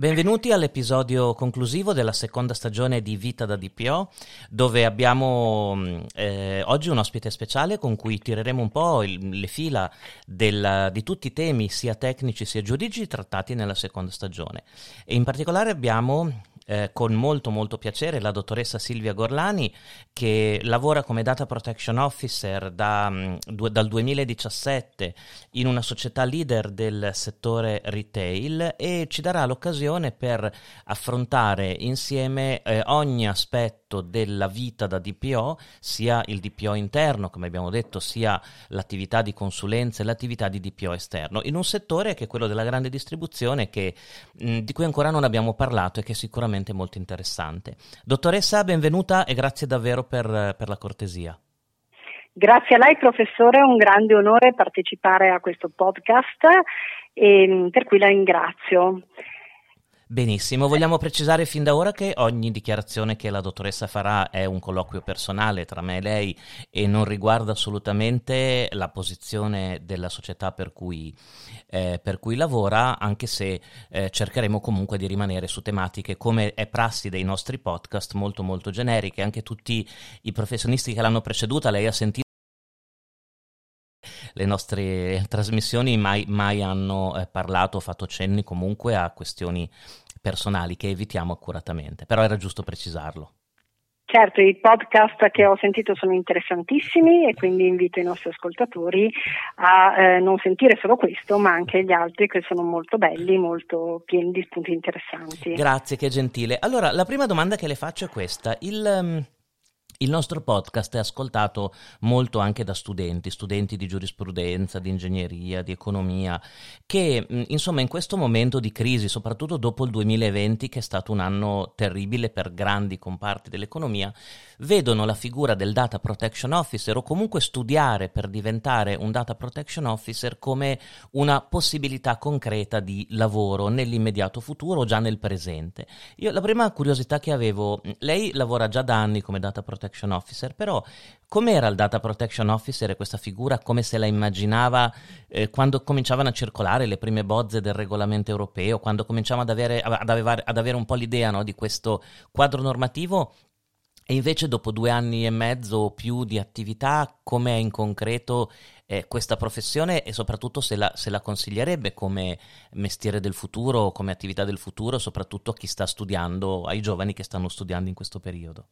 Benvenuti all'episodio conclusivo della seconda stagione di Vita da DPO, dove abbiamo mm, eh, oggi un ospite speciale con cui tireremo un po' il, le fila del, di tutti i temi, sia tecnici sia giuridici, trattati nella seconda stagione. E in particolare abbiamo eh, con molto molto piacere la dottoressa Silvia Gorlani che lavora come Data Protection Officer da, mm, du- dal 2017 in una società leader del settore retail e ci darà l'occasione per affrontare insieme eh, ogni aspetto della vita da DPO, sia il DPO interno, come abbiamo detto, sia l'attività di consulenza e l'attività di DPO esterno, in un settore che è quello della grande distribuzione che, mh, di cui ancora non abbiamo parlato e che sicuramente veramente molto interessante. Dottoressa, benvenuta e grazie davvero per, per la cortesia. Grazie a lei professore, è un grande onore partecipare a questo podcast per cui la ringrazio. Benissimo, vogliamo precisare fin da ora che ogni dichiarazione che la dottoressa farà è un colloquio personale tra me e lei e non riguarda assolutamente la posizione della società per cui, eh, per cui lavora, anche se eh, cercheremo comunque di rimanere su tematiche come è prassi dei nostri podcast molto molto generiche. Anche tutti i professionisti che l'hanno preceduta, lei ha sentito le nostre trasmissioni mai, mai hanno eh, parlato o fatto cenni comunque a questioni personali che evitiamo accuratamente, però era giusto precisarlo. Certo, i podcast che ho sentito sono interessantissimi e quindi invito i nostri ascoltatori a eh, non sentire solo questo, ma anche gli altri che sono molto belli, molto pieni di spunti interessanti. Grazie, che gentile. Allora, la prima domanda che le faccio è questa. Il, um, il nostro podcast è ascoltato molto anche da studenti, studenti di giurisprudenza, di ingegneria, di economia, che insomma in questo momento di crisi, soprattutto dopo il 2020, che è stato un anno terribile per grandi comparti dell'economia, vedono la figura del data protection officer o comunque studiare per diventare un data protection officer come una possibilità concreta di lavoro nell'immediato futuro o già nel presente. Io la prima curiosità che avevo, lei lavora già da anni come data protection Protection Officer, però com'era il Data Protection Officer e questa figura, come se la immaginava eh, quando cominciavano a circolare le prime bozze del regolamento europeo, quando cominciamo ad avere, ad avere, ad avere un po' l'idea no, di questo quadro normativo? E invece dopo due anni e mezzo o più di attività, com'è in concreto eh, questa professione? E soprattutto se la, se la, consiglierebbe come mestiere del futuro, come attività del futuro, soprattutto a chi sta studiando, ai giovani che stanno studiando in questo periodo?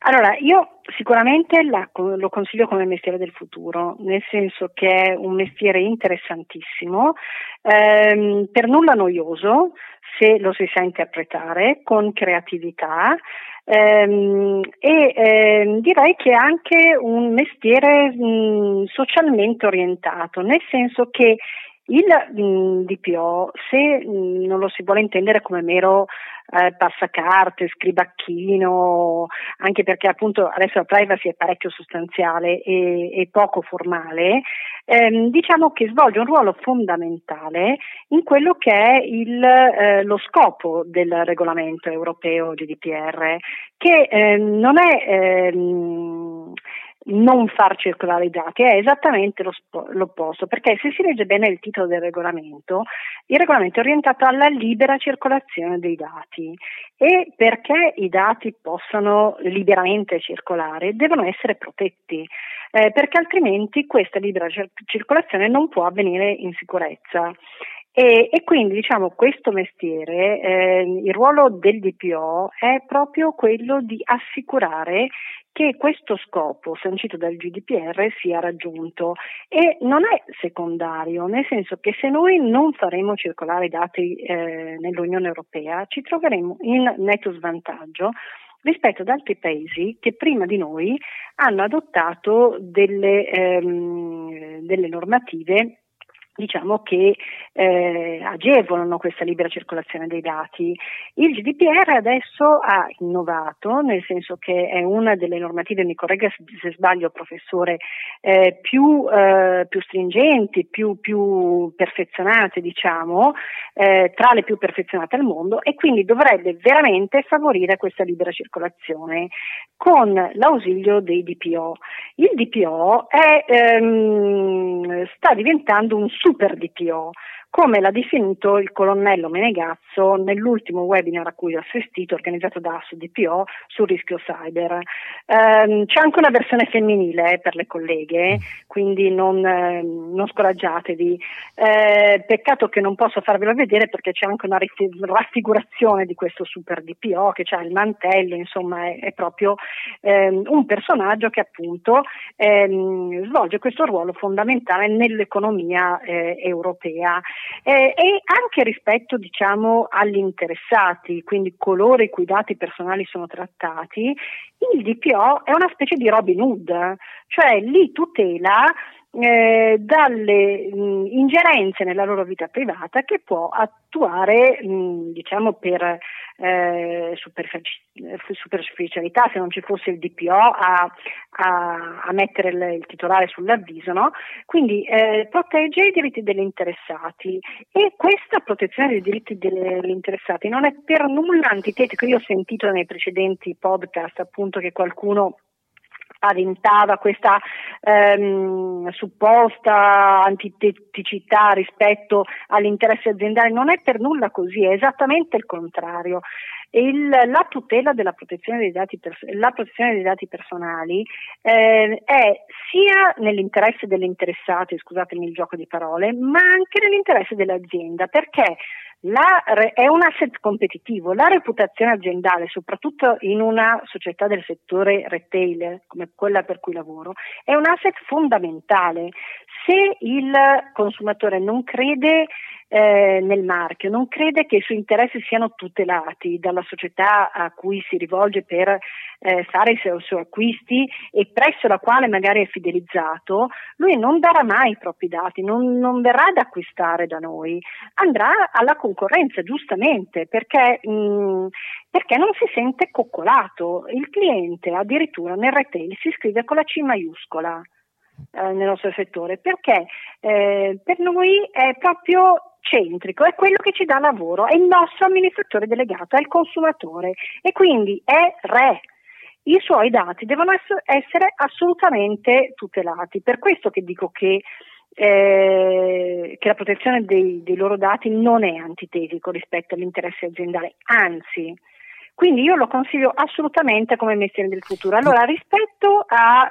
Allora, io sicuramente la, lo consiglio come mestiere del futuro, nel senso che è un mestiere interessantissimo, ehm, per nulla noioso, se lo si sa interpretare, con creatività ehm, e ehm, direi che è anche un mestiere mh, socialmente orientato, nel senso che il mh, DPO, se mh, non lo si vuole intendere come mero eh, passacarte, scribacchino, anche perché appunto adesso la privacy è parecchio sostanziale e, e poco formale, ehm, diciamo che svolge un ruolo fondamentale in quello che è il, eh, lo scopo del regolamento europeo GDPR, che ehm, non è ehm, non far circolare i dati, è esattamente l'opposto, perché se si legge bene il titolo del regolamento, il regolamento è orientato alla libera circolazione dei dati e perché i dati possano liberamente circolare devono essere protetti, eh, perché altrimenti questa libera cir- circolazione non può avvenire in sicurezza. E, e, quindi diciamo questo mestiere, eh, il ruolo del DPO è proprio quello di assicurare che questo scopo sancito dal GDPR sia raggiunto. E non è secondario, nel senso che se noi non faremo circolare i dati eh, nell'Unione Europea ci troveremo in netto svantaggio rispetto ad altri paesi che prima di noi hanno adottato delle, ehm, delle normative diciamo che eh, agevolano questa libera circolazione dei dati. Il GDPR adesso ha innovato, nel senso che è una delle normative, mi corregga se sbaglio professore, eh, più, eh, più, stringenti, più, più perfezionate diciamo, eh, tra le più perfezionate al mondo e quindi dovrebbe veramente favorire questa libera circolazione con l'ausilio dei DPO. Il DPO è, ehm, sta diventando un super DPO, come l'ha definito il colonnello Menegazzo nell'ultimo webinar a cui ho assistito organizzato da ASDPO sul rischio cyber. Um, c'è anche una versione femminile per le colleghe, quindi non, eh, non scoraggiatevi. Eh, peccato che non posso farvelo vedere perché c'è anche una raffigurazione di questo super DPO che ha il mantello, insomma è, è proprio ehm, un personaggio che appunto ehm, svolge questo ruolo fondamentale nell'economia eh, europea eh, e anche rispetto diciamo agli interessati, quindi coloro i cui dati personali sono trattati, il DPO è una specie di Robin Hood, cioè li tutela eh, dalle mh, ingerenze nella loro vita privata che può attuare mh, diciamo per eh, superficialità se non ci fosse il DPO a, a, a mettere il, il, titolare sull'avviso no? quindi eh, protegge i diritti degli interessati e questa protezione dei diritti degli interessati non è per nulla antitetico io ho sentito nei precedenti podcast appunto che qualcuno paventava questa ehm, supposta antiteticità rispetto all'interesse aziendale, non è per nulla così, è esattamente il contrario. Il, la tutela della protezione dei dati, pers- protezione dei dati personali eh, è sia nell'interesse delle interessate, scusatemi il gioco di parole, ma anche nell'interesse dell'azienda, perché la, è un asset competitivo. La reputazione aziendale, soprattutto in una società del settore retail come quella per cui lavoro, è un asset fondamentale. Se il consumatore non crede eh, nel marchio, non crede che i suoi interessi siano tutelati dalla società a cui si rivolge per eh, fare i suoi, suoi, acquisti e presso la quale magari è fidelizzato, lui non darà mai i propri dati, non, non verrà ad acquistare da noi, andrà alla concorrenza giustamente perché, mh, mm, perché non si sente coccolato. Il cliente addirittura nel retail si scrive con la C maiuscola eh, nel nostro settore. Perché? Eh, per noi è proprio centrico, è quello che ci dà lavoro, è il nostro amministratore delegato, è il consumatore e quindi è re. I suoi dati devono essere assolutamente tutelati. Per questo che dico che, eh, che la protezione dei, dei loro dati non è antitetico rispetto all'interesse aziendale, anzi, quindi io lo consiglio assolutamente come mestiere del futuro. Allora, rispetto a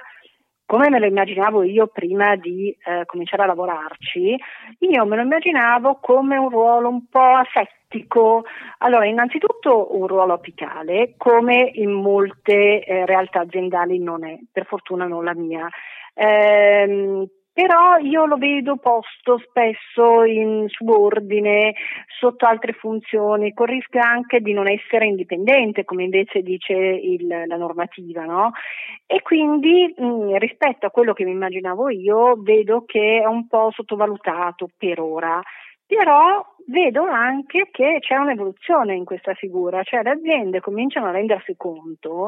come me lo immaginavo io prima di eh, cominciare a lavorarci, io me lo immaginavo come un ruolo un po' asettico. Allora, innanzitutto un ruolo apicale, come in molte eh, realtà aziendali non è, per fortuna non la mia. Eh, però io lo vedo posto spesso in subordine, sotto altre funzioni, con il rischio anche di non essere indipendente, come invece dice il, la normativa, no? E quindi mh, rispetto a quello che mi immaginavo io, vedo che è un po' sottovalutato per ora. Però vedo anche che c'è un'evoluzione in questa figura, cioè le aziende cominciano a rendersi conto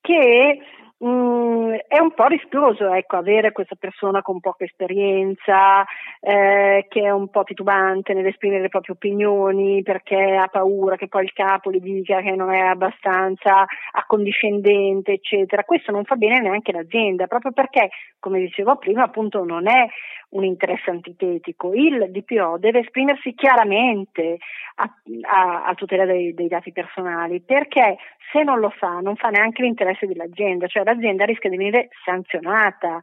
che mm, è un po' rischioso ecco, avere questa persona con poca esperienza, eh, che è un po' titubante nell'esprimere le proprie opinioni perché ha paura che poi il capo gli dica che non è abbastanza accondiscendente, eccetera. Questo non fa bene neanche all'azienda, proprio perché, come dicevo prima, appunto non è un interesse antitetico. Il DPO deve esprimersi chiaramente a, a, a tutela dei, dei dati personali, perché se non lo fa non fa neanche l'interesse dell'azienda, cioè l'azienda rischia di venire sanzionata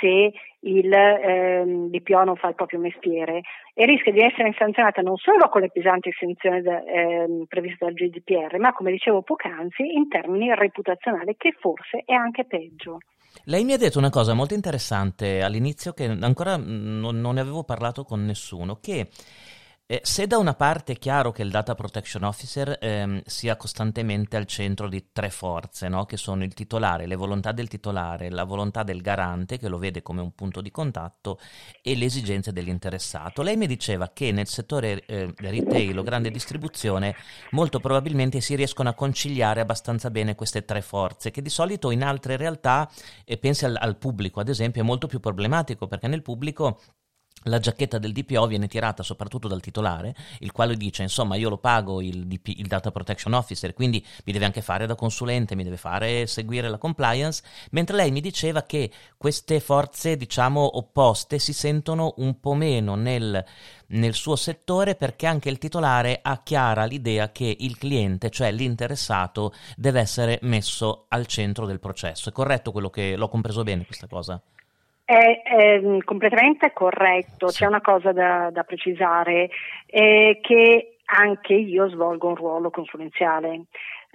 se il ehm, DPO non fa il proprio mestiere e rischia di essere sanzionata non solo con le pesanti sanzioni da, ehm, previste dal GDPR, ma come dicevo poc'anzi in termini reputazionali che forse è anche peggio. Lei mi ha detto una cosa molto interessante all'inizio che ancora non, non ne avevo parlato con nessuno, che eh, se da una parte è chiaro che il Data Protection Officer ehm, sia costantemente al centro di tre forze, no? che sono il titolare, le volontà del titolare, la volontà del garante, che lo vede come un punto di contatto, e le esigenze dell'interessato. Lei mi diceva che nel settore eh, retail o grande distribuzione molto probabilmente si riescono a conciliare abbastanza bene queste tre forze, che di solito in altre realtà, e pensi al, al pubblico ad esempio, è molto più problematico perché nel pubblico la giacchetta del DPO viene tirata soprattutto dal titolare, il quale dice insomma io lo pago il, DP, il, Data Protection Officer, quindi mi deve anche fare da consulente, mi deve fare seguire la compliance, mentre lei mi diceva che queste forze diciamo opposte si sentono un po' meno nel, nel suo settore perché anche il titolare ha chiara l'idea che il cliente, cioè l'interessato, deve essere messo al centro del processo. È corretto quello che l'ho compreso bene questa cosa? È, è completamente corretto, c'è una cosa da, da precisare, è che anche io svolgo un ruolo consulenziale.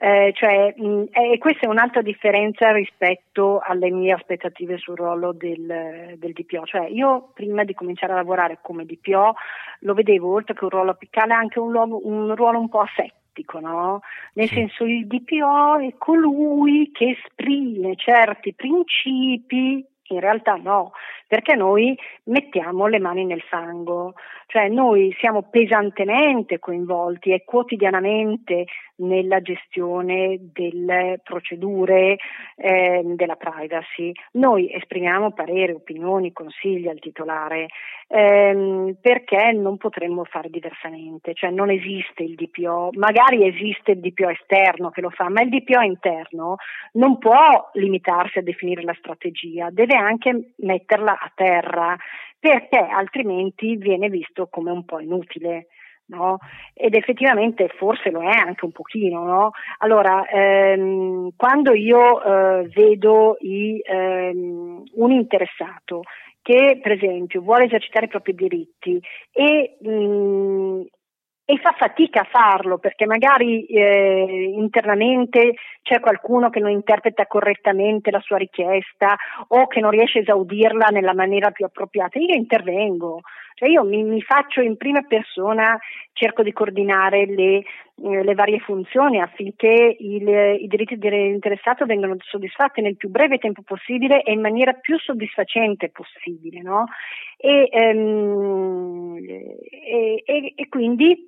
Eh, cioè, mh, e questa è un'altra differenza rispetto alle mie aspettative sul ruolo del, del, DPO. Cioè, io prima di cominciare a lavorare come DPO lo vedevo oltre che un ruolo apicale anche un, ruolo un, ruolo un po' asettico. No? Nel senso il DPO è colui che esprime certi principi in realtà no, perché noi mettiamo le mani nel fango, cioè noi siamo pesantemente coinvolti e quotidianamente nella gestione delle procedure eh, della privacy. Noi esprimiamo parere, opinioni, consigli al titolare ehm, perché non potremmo fare diversamente, cioè non esiste il DPO, magari esiste il DPO esterno che lo fa, ma il DPO interno non può limitarsi a definire la strategia, deve anche metterla a terra perché altrimenti viene visto come un po' inutile. No? Ed effettivamente forse lo è anche un pochino, no? Allora, ehm, quando io eh, vedo i, ehm, un interessato che per esempio vuole esercitare i propri diritti e mm, e fa fatica a farlo perché magari eh, internamente c'è qualcuno che non interpreta correttamente la sua richiesta o che non riesce a esaudirla nella maniera più appropriata. Io intervengo, cioè io mi, mi faccio in prima persona, cerco di coordinare le, eh, le varie funzioni affinché il, i diritti dell'interessato vengano soddisfatti nel più breve tempo possibile e in maniera più soddisfacente possibile. No? E, ehm, e, e, e quindi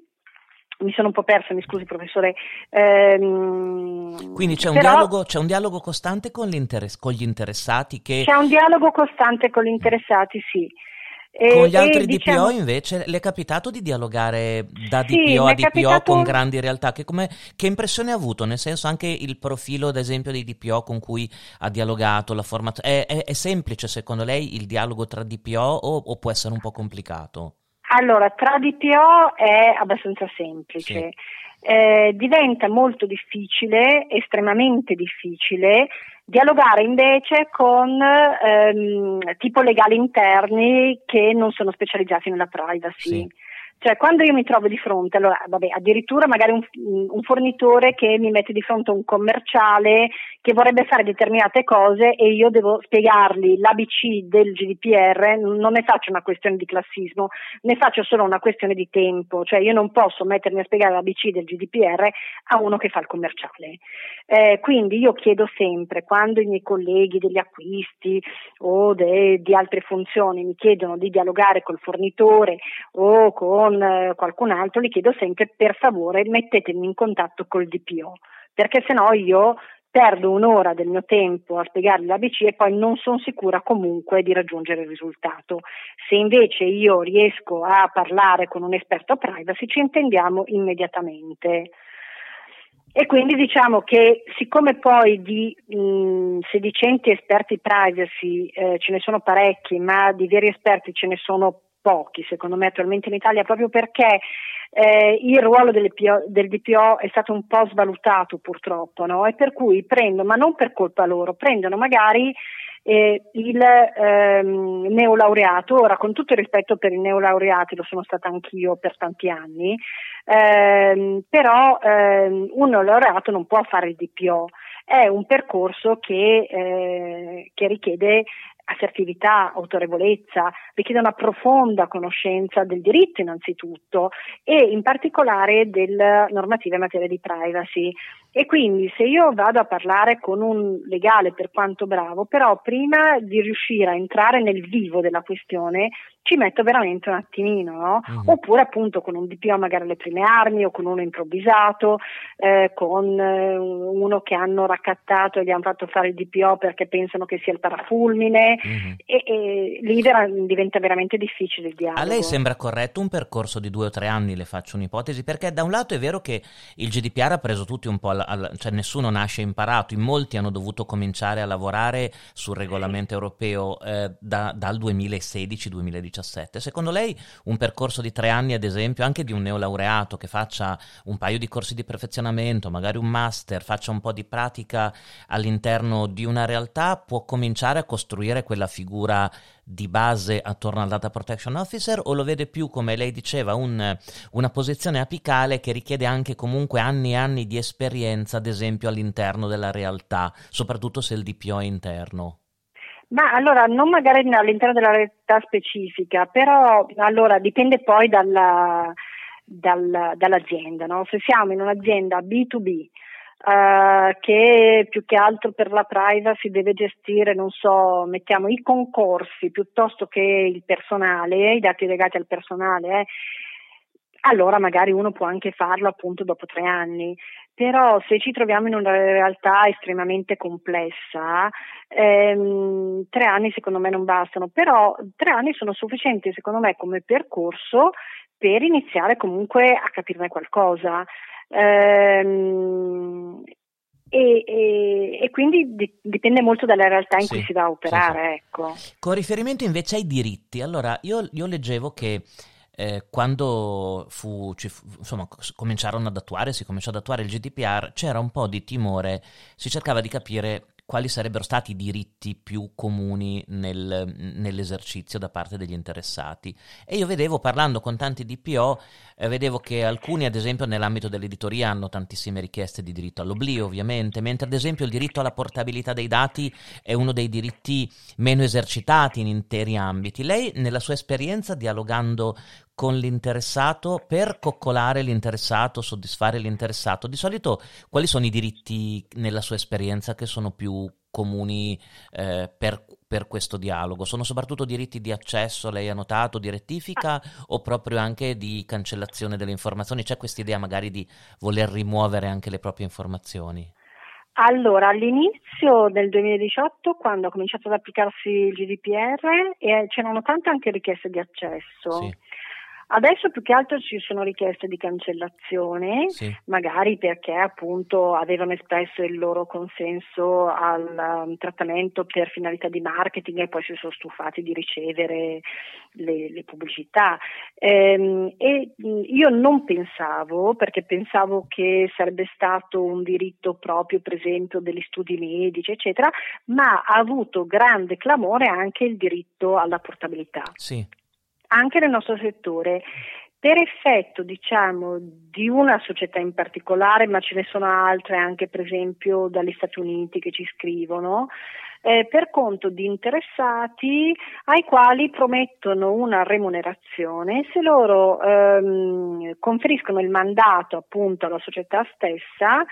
mi sono un po' persa, mi scusi professore. Ehm, Quindi c'è un, però, dialogo, c'è un, dialogo, costante con, con, gli interessati? Che... C'è un dialogo costante con gli interessati, sì. Con gli altri e, DPO diciamo, invece le è capitato di dialogare da DPO sì, a DPO capitato... con grandi realtà? Che, come, che, impressione ha avuto? Nel senso anche il profilo ad esempio dei DPO con cui ha dialogato, la formazione, è, è, è, semplice secondo lei il dialogo tra DPO o, o può essere un po' complicato? Allora, tra DPO è abbastanza semplice. Sì. Eh, diventa molto difficile, estremamente difficile, dialogare invece con ehm, tipo legali interni che non sono specializzati nella privacy. Sì. Cioè, quando io mi trovo di fronte, allora, vabbè, addirittura magari un, un, fornitore che mi mette di fronte un commerciale che vorrebbe fare determinate cose e io devo spiegargli l'ABC del GDPR, non ne faccio una questione di classismo, ne faccio solo una questione di tempo, cioè io non posso mettermi a spiegare l'ABC del GDPR a uno che fa il commerciale. Eh, quindi io chiedo sempre, quando i miei colleghi degli acquisti o de, di altre funzioni mi chiedono di dialogare col fornitore o con con eh, qualcun altro, gli chiedo sempre per favore mettetemi in contatto col DPO, perché se no io perdo un'ora del mio tempo a spiegargli l'ABC e poi non sono sicura comunque di raggiungere il risultato. Se invece io riesco a parlare con un esperto privacy ci intendiamo immediatamente. E quindi diciamo che siccome poi di mh, sedicenti esperti privacy eh, ce ne sono parecchi, ma di veri esperti ce ne sono pochi secondo me attualmente in Italia proprio perché eh, il ruolo PO, del DPO è stato un po' svalutato purtroppo no? e per cui prendono, ma non per colpa loro, prendono magari eh, il ehm, neolaureato, ora con tutto il rispetto per i neolaureati, lo sono stata anch'io per tanti anni, ehm, però ehm, un neolaureato non può fare il DPO, è un percorso che, eh, che richiede assertività, autorevolezza, richiede una profonda conoscenza del diritto innanzitutto e in particolare delle normative in materia di privacy. E quindi se io vado a parlare con un legale per quanto bravo, però prima di riuscire a entrare nel vivo della questione, ci metto veramente un attimino, no? uh-huh. Oppure appunto con un DPO magari alle prime armi o con uno improvvisato, eh, con eh, uno che hanno raccattato e gli hanno fatto fare il DPO perché pensano che sia il parafulmine uh-huh. e, e, lì vera- diventa veramente difficile il dialogo. A lei sembra corretto un percorso di due o tre anni, le faccio un'ipotesi, perché da un lato è vero che il GDPR ha preso tutti un po' alla, alla, cioè nessuno nasce imparato, in molti hanno dovuto cominciare a lavorare sul regolamento europeo eh, da, dal 2016-2017 2017. Secondo lei un percorso di tre anni, ad esempio, anche di un neolaureato che faccia un paio di corsi di perfezionamento, magari un master, faccia un po' di pratica all'interno di una realtà, può cominciare a costruire quella figura di base attorno al data protection officer o lo vede più, come lei diceva, un, una posizione apicale che richiede anche comunque anni e anni di esperienza, ad esempio, all'interno della realtà, soprattutto se il DPO è interno? Ma allora, non magari all'interno della realtà specifica, però allora dipende poi dalla, dal, dall'azienda. No? Se siamo in un'azienda B2B Uh, che più che altro per la privacy deve gestire, non so, mettiamo i concorsi piuttosto che il personale, i dati legati al personale, eh, allora magari uno può anche farlo appunto dopo tre anni. Però se ci troviamo in una realtà estremamente complessa, ehm, tre anni secondo me non bastano, però tre anni sono sufficienti secondo me come percorso per iniziare comunque a capirne qualcosa. Ehm, e, e, e, quindi di, dipende molto dalla realtà in sì, cui si va a operare. Sì, sì. Ecco. Con riferimento invece ai diritti, allora io, io leggevo che eh, quando fu, fu, insomma, cominciarono ad attuare, si cominciò ad attuare il GDPR, c'era un po' di timore, si cercava di capire quali sarebbero stati i diritti più comuni nel, nell'esercizio da parte degli interessati. E io vedevo, parlando con tanti DPO, eh, vedevo che alcuni, ad esempio, nell'ambito dell'editoria hanno tantissime richieste di diritto all'oblio, ovviamente, mentre ad esempio il diritto alla portabilità dei dati è uno dei diritti meno esercitati in interi ambiti. Lei, nella sua esperienza, dialogando con l'interessato per coccolare l'interessato, soddisfare l'interessato. Di solito quali sono i diritti nella sua esperienza che sono più comuni eh, per, per, questo dialogo? Sono soprattutto diritti di accesso, lei ha notato, di rettifica o proprio anche di cancellazione delle informazioni? C'è questa idea magari di voler rimuovere anche le proprie informazioni? Allora, all'inizio del 2018, quando ha cominciato ad applicarsi il GDPR, eh, c'erano tante anche richieste di accesso. Sì. Adesso più che altro ci sono richieste di cancellazione, sì. magari perché appunto avevano espresso il loro consenso al um, trattamento per finalità di marketing e poi si sono stufati di ricevere le, le pubblicità. Ehm, e io non pensavo, perché pensavo che sarebbe stato un diritto proprio per esempio degli studi medici, eccetera, ma ha avuto grande clamore anche il diritto alla portabilità. Sì anche nel nostro settore per effetto diciamo, di una società in particolare, ma ce ne sono altre anche per esempio dagli Stati Uniti che ci scrivono, eh, per conto di interessati ai quali promettono una remunerazione se loro ehm, conferiscono il mandato appunto alla società stessa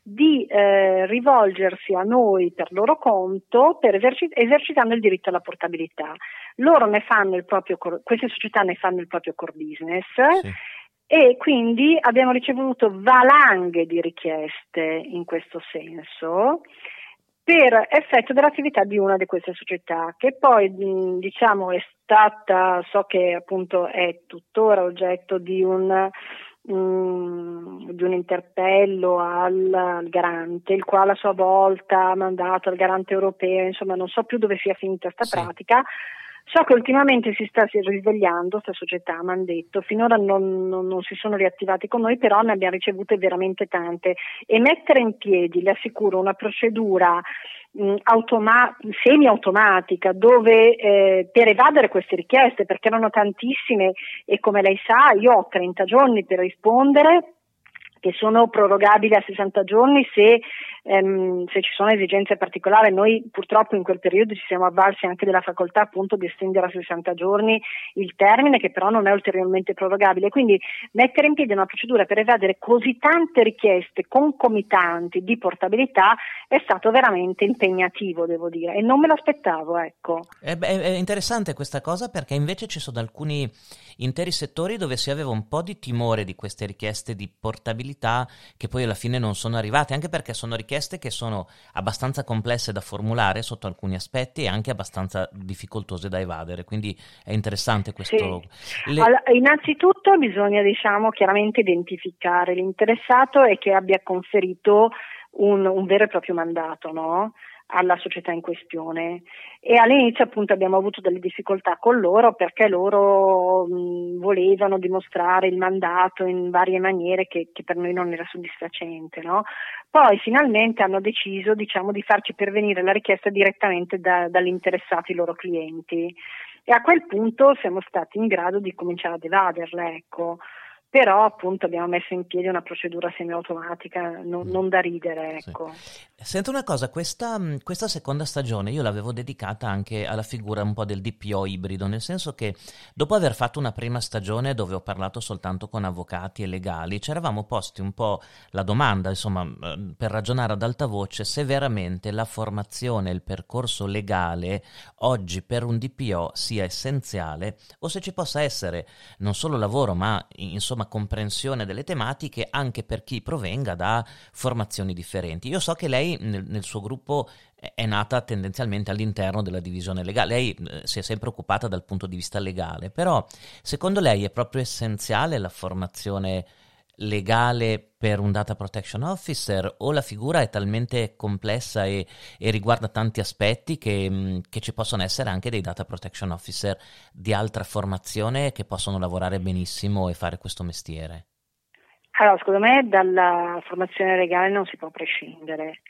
di eh, rivolgersi a noi per loro conto per esercit- esercitando il diritto alla portabilità. Loro ne fanno il proprio, queste società ne fanno il proprio core business. Sì e quindi abbiamo ricevuto valanghe di richieste in questo senso per effetto dell'attività di una di queste società, che poi diciamo è stata, so che appunto è tuttora oggetto di un, di un interpello al, al, garante, il quale a sua volta ha mandato al garante europeo, insomma non so più dove sia finita questa sì. pratica, So che ultimamente si sta risvegliando questa società, mi hanno detto, finora non, non, non, si sono riattivati con noi, però ne abbiamo ricevute veramente tante. E mettere in piedi, le assicuro, una procedura mh, automa- semi-automatica dove eh, per evadere queste richieste, perché erano tantissime e come lei sa io ho 30 giorni per rispondere che sono prorogabili a 60 giorni se ehm, se ci sono esigenze particolari, noi purtroppo in quel periodo ci siamo avvalsi anche della facoltà appunto di estendere a 60 giorni il termine che però non è ulteriormente prorogabile, quindi mettere in piedi una procedura per evadere così tante richieste concomitanti di portabilità è stato veramente impegnativo, devo dire, e non me l'aspettavo, ecco. È, è interessante questa cosa perché invece ci sono alcuni interi settori dove si aveva un po' di timore di queste richieste di portabilità che poi alla fine non sono arrivate, anche perché sono richieste che sono abbastanza complesse da formulare sotto alcuni aspetti e anche abbastanza difficoltose da evadere, quindi è interessante questo. Sì. Le... Allora, innanzitutto bisogna diciamo chiaramente identificare l'interessato e che abbia conferito un, un vero e proprio mandato, no? alla società in questione e all'inizio appunto abbiamo avuto delle difficoltà con loro perché loro mh, volevano dimostrare il mandato in varie maniere che, che per noi non era soddisfacente. No? Poi finalmente hanno deciso diciamo, di farci pervenire la richiesta direttamente da, dall'interessato i loro clienti e a quel punto siamo stati in grado di cominciare ad evaderla. Ecco però appunto abbiamo messo in piedi una procedura semiautomatica, non, non da ridere. Ecco. Sì. Sento una cosa, questa, questa, seconda stagione io l'avevo dedicata anche alla figura un po' del DPO ibrido, nel senso che dopo aver fatto una prima stagione dove ho parlato soltanto con avvocati e legali, ci eravamo posti un po' la domanda, insomma, per ragionare ad alta voce, se veramente la formazione, il percorso legale oggi per un DPO sia essenziale o se ci possa essere non solo lavoro ma insomma insomma comprensione delle tematiche anche per chi provenga da formazioni differenti. Io so che lei nel, nel suo gruppo è nata tendenzialmente all'interno della divisione legale. Lei eh, si è sempre occupata dal punto di vista legale, però secondo lei è proprio essenziale la formazione legale per un data protection officer o la figura è talmente complessa e, e riguarda tanti aspetti che, mm, che, ci possono essere anche dei data protection officer di altra formazione che possono lavorare benissimo e fare questo mestiere? Allora, secondo me dalla formazione legale non si può prescindere,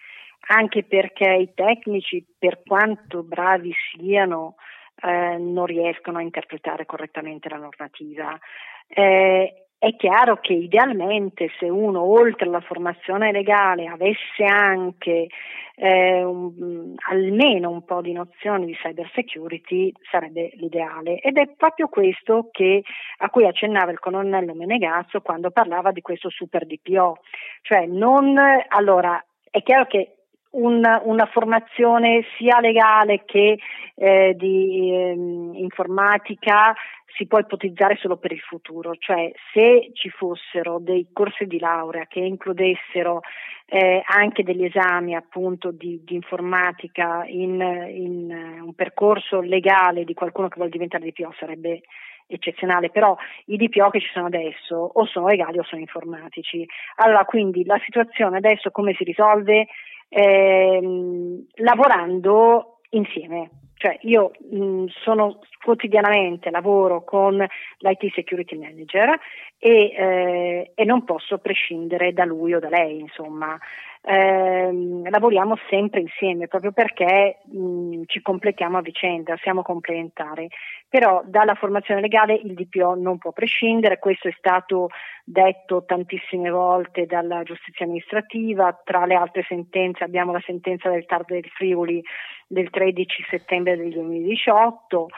anche perché i tecnici, per quanto bravi siano, eh, non riescono a interpretare correttamente la normativa. Eh, è chiaro che idealmente se uno oltre alla formazione legale avesse anche eh, un, almeno un po' di nozioni di cyber security sarebbe l'ideale. Ed è proprio questo che, a cui accennava il colonnello Menegazzo quando parlava di questo super DPO, cioè non allora è chiaro che un, una formazione sia legale che eh, di eh, informatica si può ipotizzare solo per il futuro, cioè se ci fossero dei corsi di laurea che includessero eh, anche degli esami appunto di, di informatica in, in uh, un percorso legale di qualcuno che vuole diventare DPO sarebbe eccezionale, però i DPO che ci sono adesso o sono legali o sono informatici. Allora quindi la situazione adesso come si risolve? Ehm, lavorando insieme. Cioè io mh, sono quotidianamente lavoro con l'IT Security Manager e, eh, e, non posso prescindere da lui o da lei, insomma. Eh, lavoriamo sempre insieme proprio perché mh, ci completiamo a vicenda, siamo complementari. Però dalla formazione legale il DPO non può prescindere, questo è stato detto tantissime volte dalla giustizia amministrativa, tra le altre sentenze abbiamo la sentenza del TAR del Friuli del 13 settembre del 2018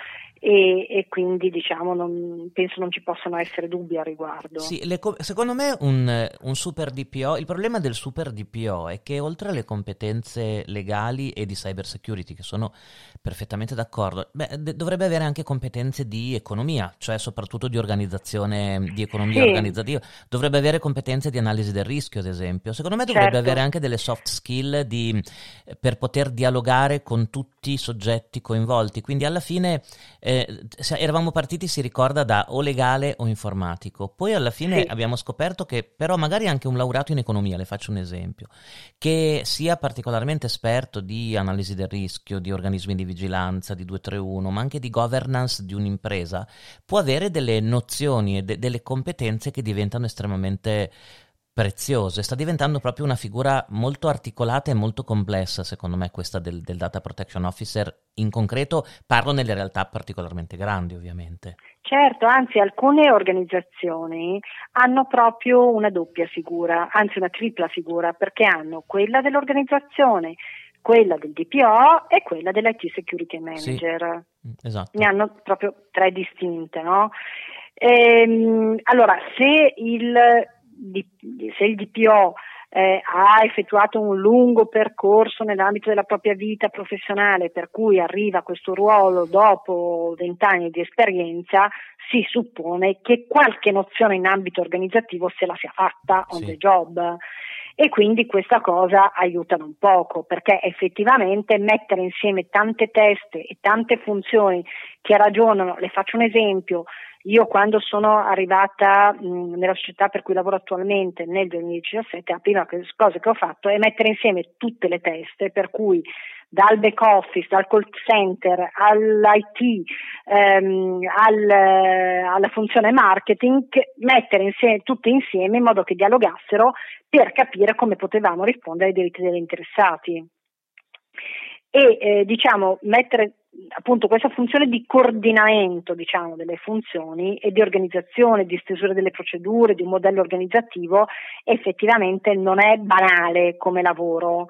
e, e, quindi diciamo non, penso non ci possano essere dubbi a riguardo. Sì, le, secondo me un, un, super DPO, il problema del super DPO è che oltre alle competenze legali e di cyber security, che sono perfettamente d'accordo, beh, d- dovrebbe avere anche competenze di economia, cioè soprattutto di organizzazione, di economia sì. organizzativa, dovrebbe avere competenze di analisi del rischio, ad esempio. Secondo me dovrebbe certo. avere anche delle soft skill di, per poter dialogare con tutti i soggetti coinvolti, quindi alla fine... Eh, eh, eravamo partiti, si ricorda, da o legale o informatico. Poi alla fine sì. abbiamo scoperto che però magari anche un laureato in economia, le faccio un esempio, che sia particolarmente esperto di analisi del rischio, di organismi di vigilanza, di 231, ma anche di governance di un'impresa, può avere delle nozioni e de- delle competenze che diventano estremamente preziose, sta diventando proprio una figura molto articolata e molto complessa, secondo me, questa del, del, Data Protection Officer. In concreto parlo nelle realtà particolarmente grandi, ovviamente. Certo, anzi alcune organizzazioni hanno proprio una doppia figura, anzi una tripla figura, perché hanno quella dell'organizzazione, quella del DPO e quella dell'IT Security Manager. Sì, esatto. Ne hanno proprio tre distinte, no? Ehm, allora, se il se il DPO eh, ha effettuato un lungo percorso nell'ambito della propria vita professionale, per cui arriva a questo ruolo dopo vent'anni di esperienza, si suppone che qualche nozione in ambito organizzativo se la sia fatta on sì. the job. E quindi questa cosa aiuta non poco, perché effettivamente mettere insieme tante teste e tante funzioni che ragionano, le faccio un esempio, io quando sono arrivata mh, nella società per cui lavoro attualmente nel 2017, la prima cosa che ho fatto è mettere insieme tutte le teste, per cui dal back office, dal call center, all'IT, ehm, al, alla funzione marketing, mettere insieme, tutte insieme in modo che dialogassero per capire come potevamo rispondere ai diritti degli interessati. E eh, diciamo mettere appunto questa funzione di coordinamento diciamo, delle funzioni e di organizzazione, di stesura delle procedure, di un modello organizzativo effettivamente non è banale come lavoro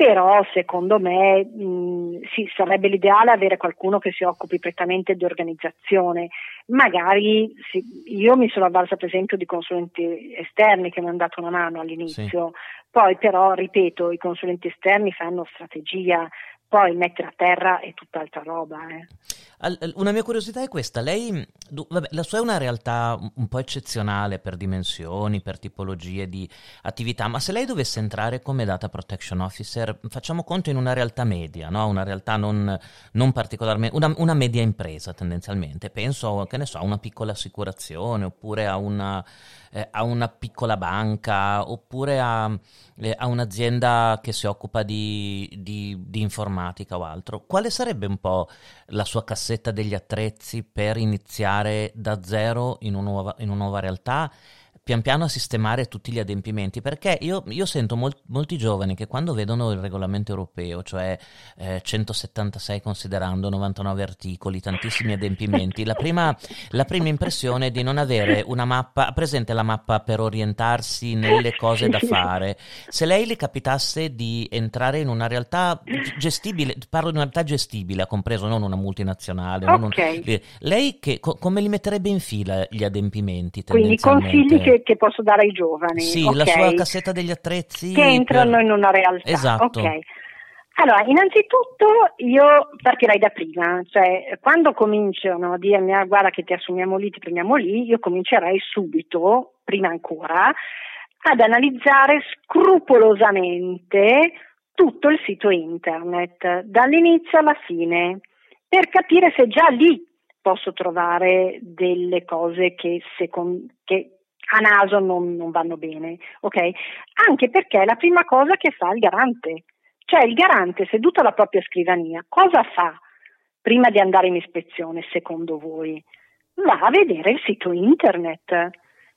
però secondo me mh, sì, sarebbe l'ideale avere qualcuno che si occupi prettamente di organizzazione. Magari sì, io mi sono avvalsa per esempio di consulenti esterni che mi hanno dato una mano all'inizio, sì. poi però ripeto i consulenti esterni fanno strategia, poi mettere a terra è tutt'altra roba. Eh. Una mia curiosità è questa, lei, vabbè, la sua è una realtà un po' eccezionale per dimensioni, per tipologie di attività, ma se lei dovesse entrare come data protection officer, facciamo conto in una realtà media, no? una realtà non, non particolarmente, una, una, media impresa tendenzialmente, penso che ne so, a una piccola assicurazione oppure a una, eh, a una piccola banca oppure a, eh, a, un'azienda che si occupa di, di, di informatica o altro, quale sarebbe un po' la sua cassetta? degli attrezzi per iniziare da zero in una nuova, in una nuova realtà pian piano a sistemare tutti gli adempimenti, perché io, io sento mol, molti giovani che quando vedono il regolamento europeo, cioè eh, 176 considerando 99 articoli, tantissimi adempimenti, la prima, la prima impressione è di non avere una mappa, presente la mappa per orientarsi nelle cose da fare. Se lei le capitasse di entrare in una realtà gestibile, parlo di una realtà gestibile, ha compreso non una multinazionale, okay. non, lei che, co, come li metterebbe in fila gli adempimenti? Quindi consigli che che, posso dare ai giovani. Sì, okay. la sua cassetta degli attrezzi. Che entrano per... in una realtà. Esatto. Okay. Allora, innanzitutto io partirei da prima, cioè quando cominciano a dirmi ah, guarda che ti assumiamo lì, ti prendiamo lì, io comincerei subito, prima ancora, ad analizzare scrupolosamente tutto il sito internet, dall'inizio alla fine, per capire se già lì posso trovare delle cose che, secondo, che a naso non, non vanno bene, ok? Anche perché è la prima cosa che fa il garante, cioè il garante seduto alla propria scrivania, cosa fa prima di andare in ispezione secondo voi? Va a vedere il sito internet.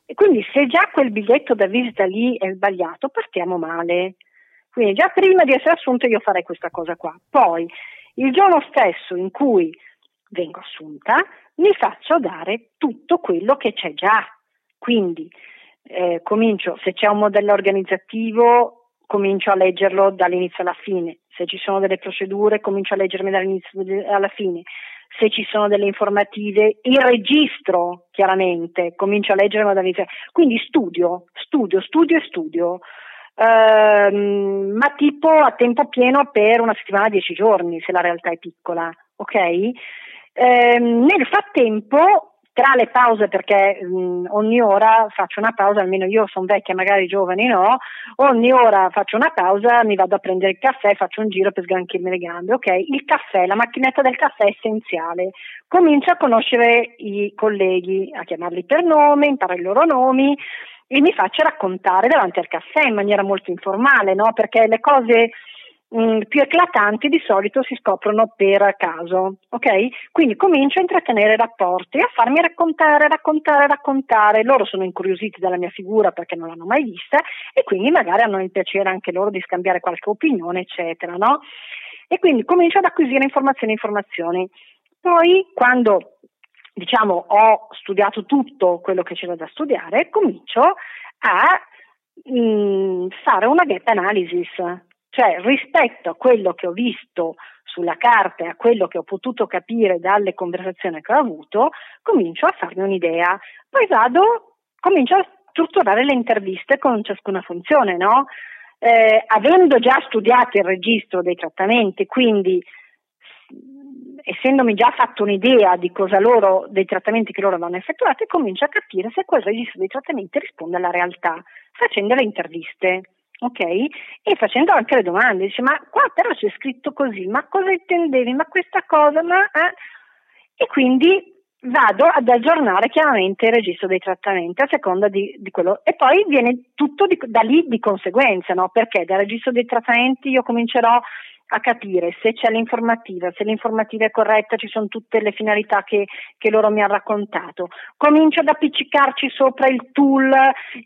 E quindi se già quel biglietto da visita lì è sbagliato, partiamo male. Quindi già prima di essere assunto io farei questa cosa qua. Poi, il giorno stesso in cui vengo assunta, mi faccio dare tutto quello che c'è già. Quindi eh, comincio, se c'è un modello organizzativo, comincio a leggerlo dall'inizio alla fine. Se ci sono delle procedure, comincio a leggermi dall'inizio alla fine. Se ci sono delle informative, il registro, chiaramente, comincio a leggerlo dall'inizio. Quindi studio, studio, studio e studio. Uh, ma tipo a tempo pieno per una settimana, dieci giorni, se la realtà è piccola, ok? Uh, nel frattempo tra le pause perché mh, ogni ora faccio una pausa, almeno io sono vecchia, magari i giovani no, ogni ora faccio una pausa, mi vado a prendere il caffè, faccio un giro per sgranchirmi le gambe, ok? Il caffè, la macchinetta del caffè è essenziale. Comincio a conoscere i colleghi, a chiamarli per nome, imparo i loro nomi e mi faccio raccontare davanti al caffè in maniera molto informale, no? Perché le cose mh, mm, più eclatanti di solito si scoprono per caso, ok? Quindi comincio a intrattenere rapporti, a farmi raccontare, raccontare, raccontare. Loro sono incuriositi dalla mia figura perché non l'hanno mai vista e quindi magari hanno il piacere anche loro di scambiare qualche opinione, eccetera, no? E quindi comincio ad acquisire informazioni, informazioni. Poi, quando diciamo ho studiato tutto quello che c'era da studiare, comincio a mh, mm, fare una gap analysis, cioè rispetto a quello che ho visto sulla carta e a quello che ho potuto capire dalle conversazioni che ho avuto, comincio a farmi un'idea. Poi vado, comincio a strutturare le interviste con ciascuna funzione, no? Eh, avendo già studiato il registro dei trattamenti, quindi essendomi già fatto un'idea di cosa loro, dei trattamenti che loro vanno effettuati, comincio a capire se quel registro dei trattamenti risponde alla realtà, facendo le interviste. Ok? E facendo anche le domande, dice, ma qua però c'è scritto così, ma cosa intendevi? Ma questa cosa, ma... Eh? E quindi vado ad aggiornare chiaramente il registro dei trattamenti a seconda di, di quello e poi viene tutto di, da lì di conseguenza, no? perché dal registro dei trattamenti io comincerò a capire se c'è l'informativa, se l'informativa è corretta, ci sono tutte le finalità che, che loro mi hanno raccontato. Comincio ad appiccicarci sopra il tool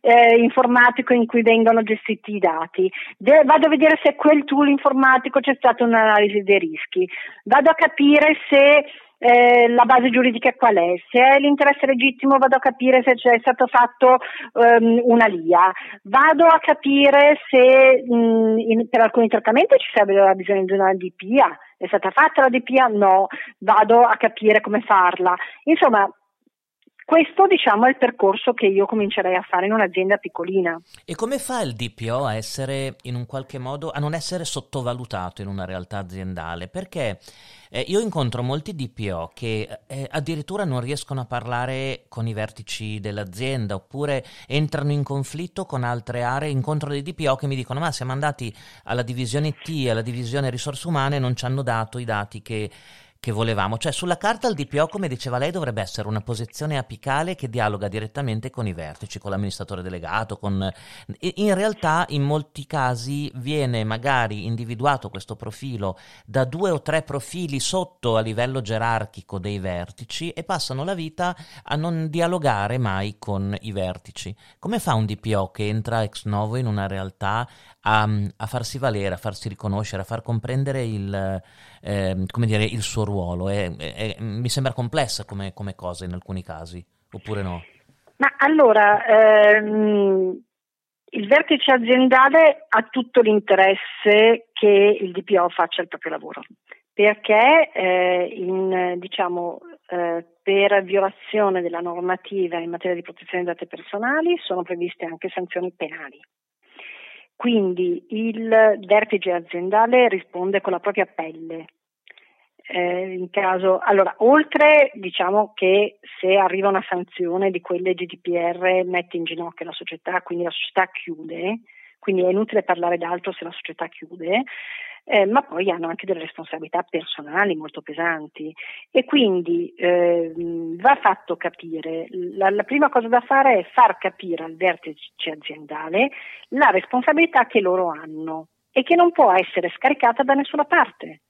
eh, informatico in cui vengono gestiti i dati. De- vado a vedere se quel tool informatico c'è stata un'analisi dei rischi. Vado a capire se eh, la base giuridica qual è, se è l'interesse legittimo vado a capire se c'è stato fatto um, una LIA, vado a capire se mh, in, per alcuni trattamenti ci sarebbe bisogno di una DPA, è stata fatta la DPA? No, vado a capire come farla. Insomma, questo diciamo è il percorso che io comincerei a fare in un'azienda piccolina. E come fa il DPO a essere in un qualche modo a non essere sottovalutato in una realtà aziendale? Perché eh, io incontro molti DPO che eh, addirittura non riescono a parlare con i vertici dell'azienda oppure entrano in conflitto con altre aree. Incontro dei DPO che mi dicono: Ma siamo andati alla divisione T, alla divisione risorse umane, non ci hanno dato i dati che che volevamo. Cioè, sulla carta il DPO, come diceva lei, dovrebbe essere una posizione apicale che dialoga direttamente con i vertici, con l'amministratore delegato, con... In realtà, in molti casi, viene magari individuato questo profilo da due o tre profili sotto a livello gerarchico dei vertici e passano la vita a non dialogare mai con i vertici. Come fa un DPO che entra ex novo in una realtà a, a farsi valere, a farsi riconoscere, a far comprendere il, eh, dire, il suo ruolo. È, è, mi sembra complessa come, come, cosa in alcuni casi, oppure no? Ma allora, ehm, il vertice aziendale ha tutto l'interesse che il DPO faccia il proprio lavoro, perché eh, in, diciamo, eh, per violazione della normativa in materia di protezione dei dati personali sono previste anche sanzioni penali. Quindi il vertice aziendale risponde con la propria pelle. Eh, in caso, allora, oltre diciamo che se arriva una sanzione di quelle GDPR mette in ginocchio la società, quindi la società chiude, quindi è inutile parlare d'altro se la società chiude, eh, ma poi hanno anche delle responsabilità personali molto pesanti e quindi eh, va fatto capire, la, la, prima cosa da fare è far capire al vertice aziendale la responsabilità che loro hanno e che non può essere scaricata da nessuna parte.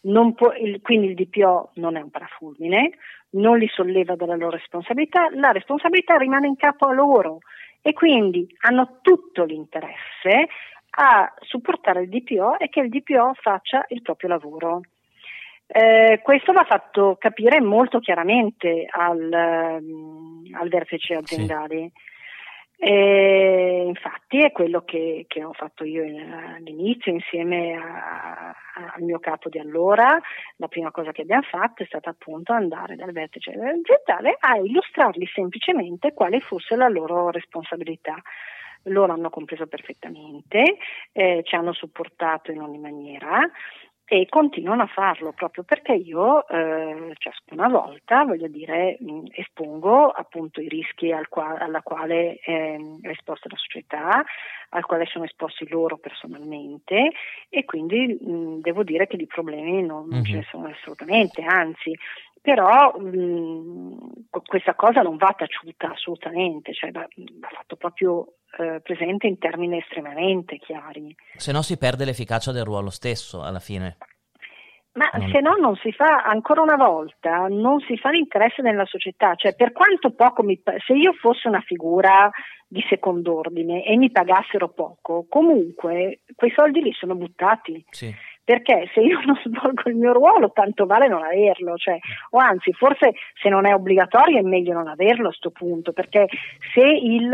Può, il, quindi il DPO non è un parafulmine, non li solleva dalla loro responsabilità, la responsabilità rimane in capo a loro e quindi hanno tutto l'interesse a supportare il DPO e che il DPO faccia il proprio lavoro. Eh, questo va fatto capire molto chiaramente al, um, al vertice aziendale. Sì. E infatti è quello che, che ho fatto io in, all'inizio insieme a, a, al mio capo di allora. La prima cosa che abbiamo fatto è stata appunto andare dal vertice aziendale a illustrargli semplicemente quale fosse la loro responsabilità loro hanno compreso perfettamente, eh, ci hanno supportato in ogni maniera e continuano a farlo proprio perché io eh, ciascuna volta voglio dire mh, espongo appunto i rischi al qua- alla quale è esposta la società al quale sono esposti loro personalmente e quindi mh, devo dire che di problemi non, non mm-hmm. ce ne sono assolutamente anzi però mh, questa cosa non va taciuta assolutamente, cioè va, va fatto proprio eh, presente in termini estremamente chiari. Se no si perde l'efficacia del ruolo stesso alla fine. Ma non... se no non si fa, ancora una volta, non si fa l'interesse nella società, cioè per quanto poco mi, se io fossi una figura di second'ordine e mi pagassero poco, comunque quei soldi lì sono buttati. Sì perché se io non svolgo il mio ruolo tanto vale non averlo, cioè, o anzi forse se non è obbligatorio è meglio non averlo a questo punto, perché se il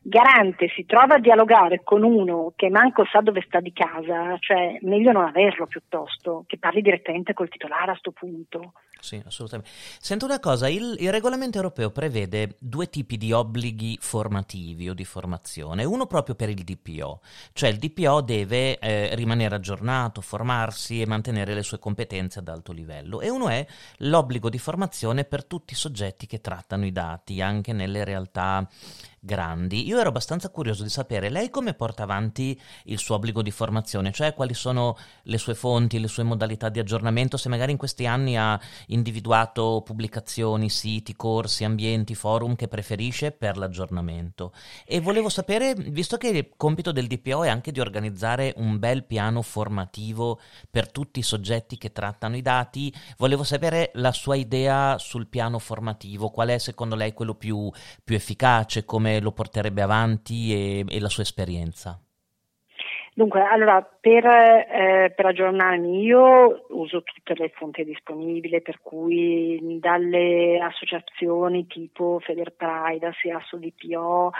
garante si trova a dialogare con uno che manco sa dove sta di casa, cioè meglio non averlo piuttosto che parli direttamente col titolare a questo punto. Sì, assolutamente. Sento una cosa, il, il, regolamento europeo prevede due tipi di obblighi formativi o di formazione, uno proprio per il DPO, cioè il DPO deve eh, rimanere aggiornato, formarsi e mantenere le sue competenze ad alto livello. E uno è l'obbligo di formazione per tutti i soggetti che trattano i dati, anche nelle realtà grandi. Io ero abbastanza curioso di sapere lei come porta avanti il suo obbligo di formazione, cioè quali sono le sue fonti, le sue modalità di aggiornamento, se magari in questi anni ha individuato pubblicazioni, siti, corsi, ambienti, forum che preferisce per l'aggiornamento. E volevo sapere, visto che il compito del DPO è anche di organizzare un bel piano formativo per tutti i soggetti che trattano i dati, volevo sapere la sua idea sul piano formativo, qual è secondo lei quello più, più efficace, come lo porterebbe avanti e, e la sua esperienza? Dunque, allora, per, eh, per, aggiornarmi io uso tutte le fonti disponibili, per cui dalle associazioni tipo Federprivacy, AssodPO,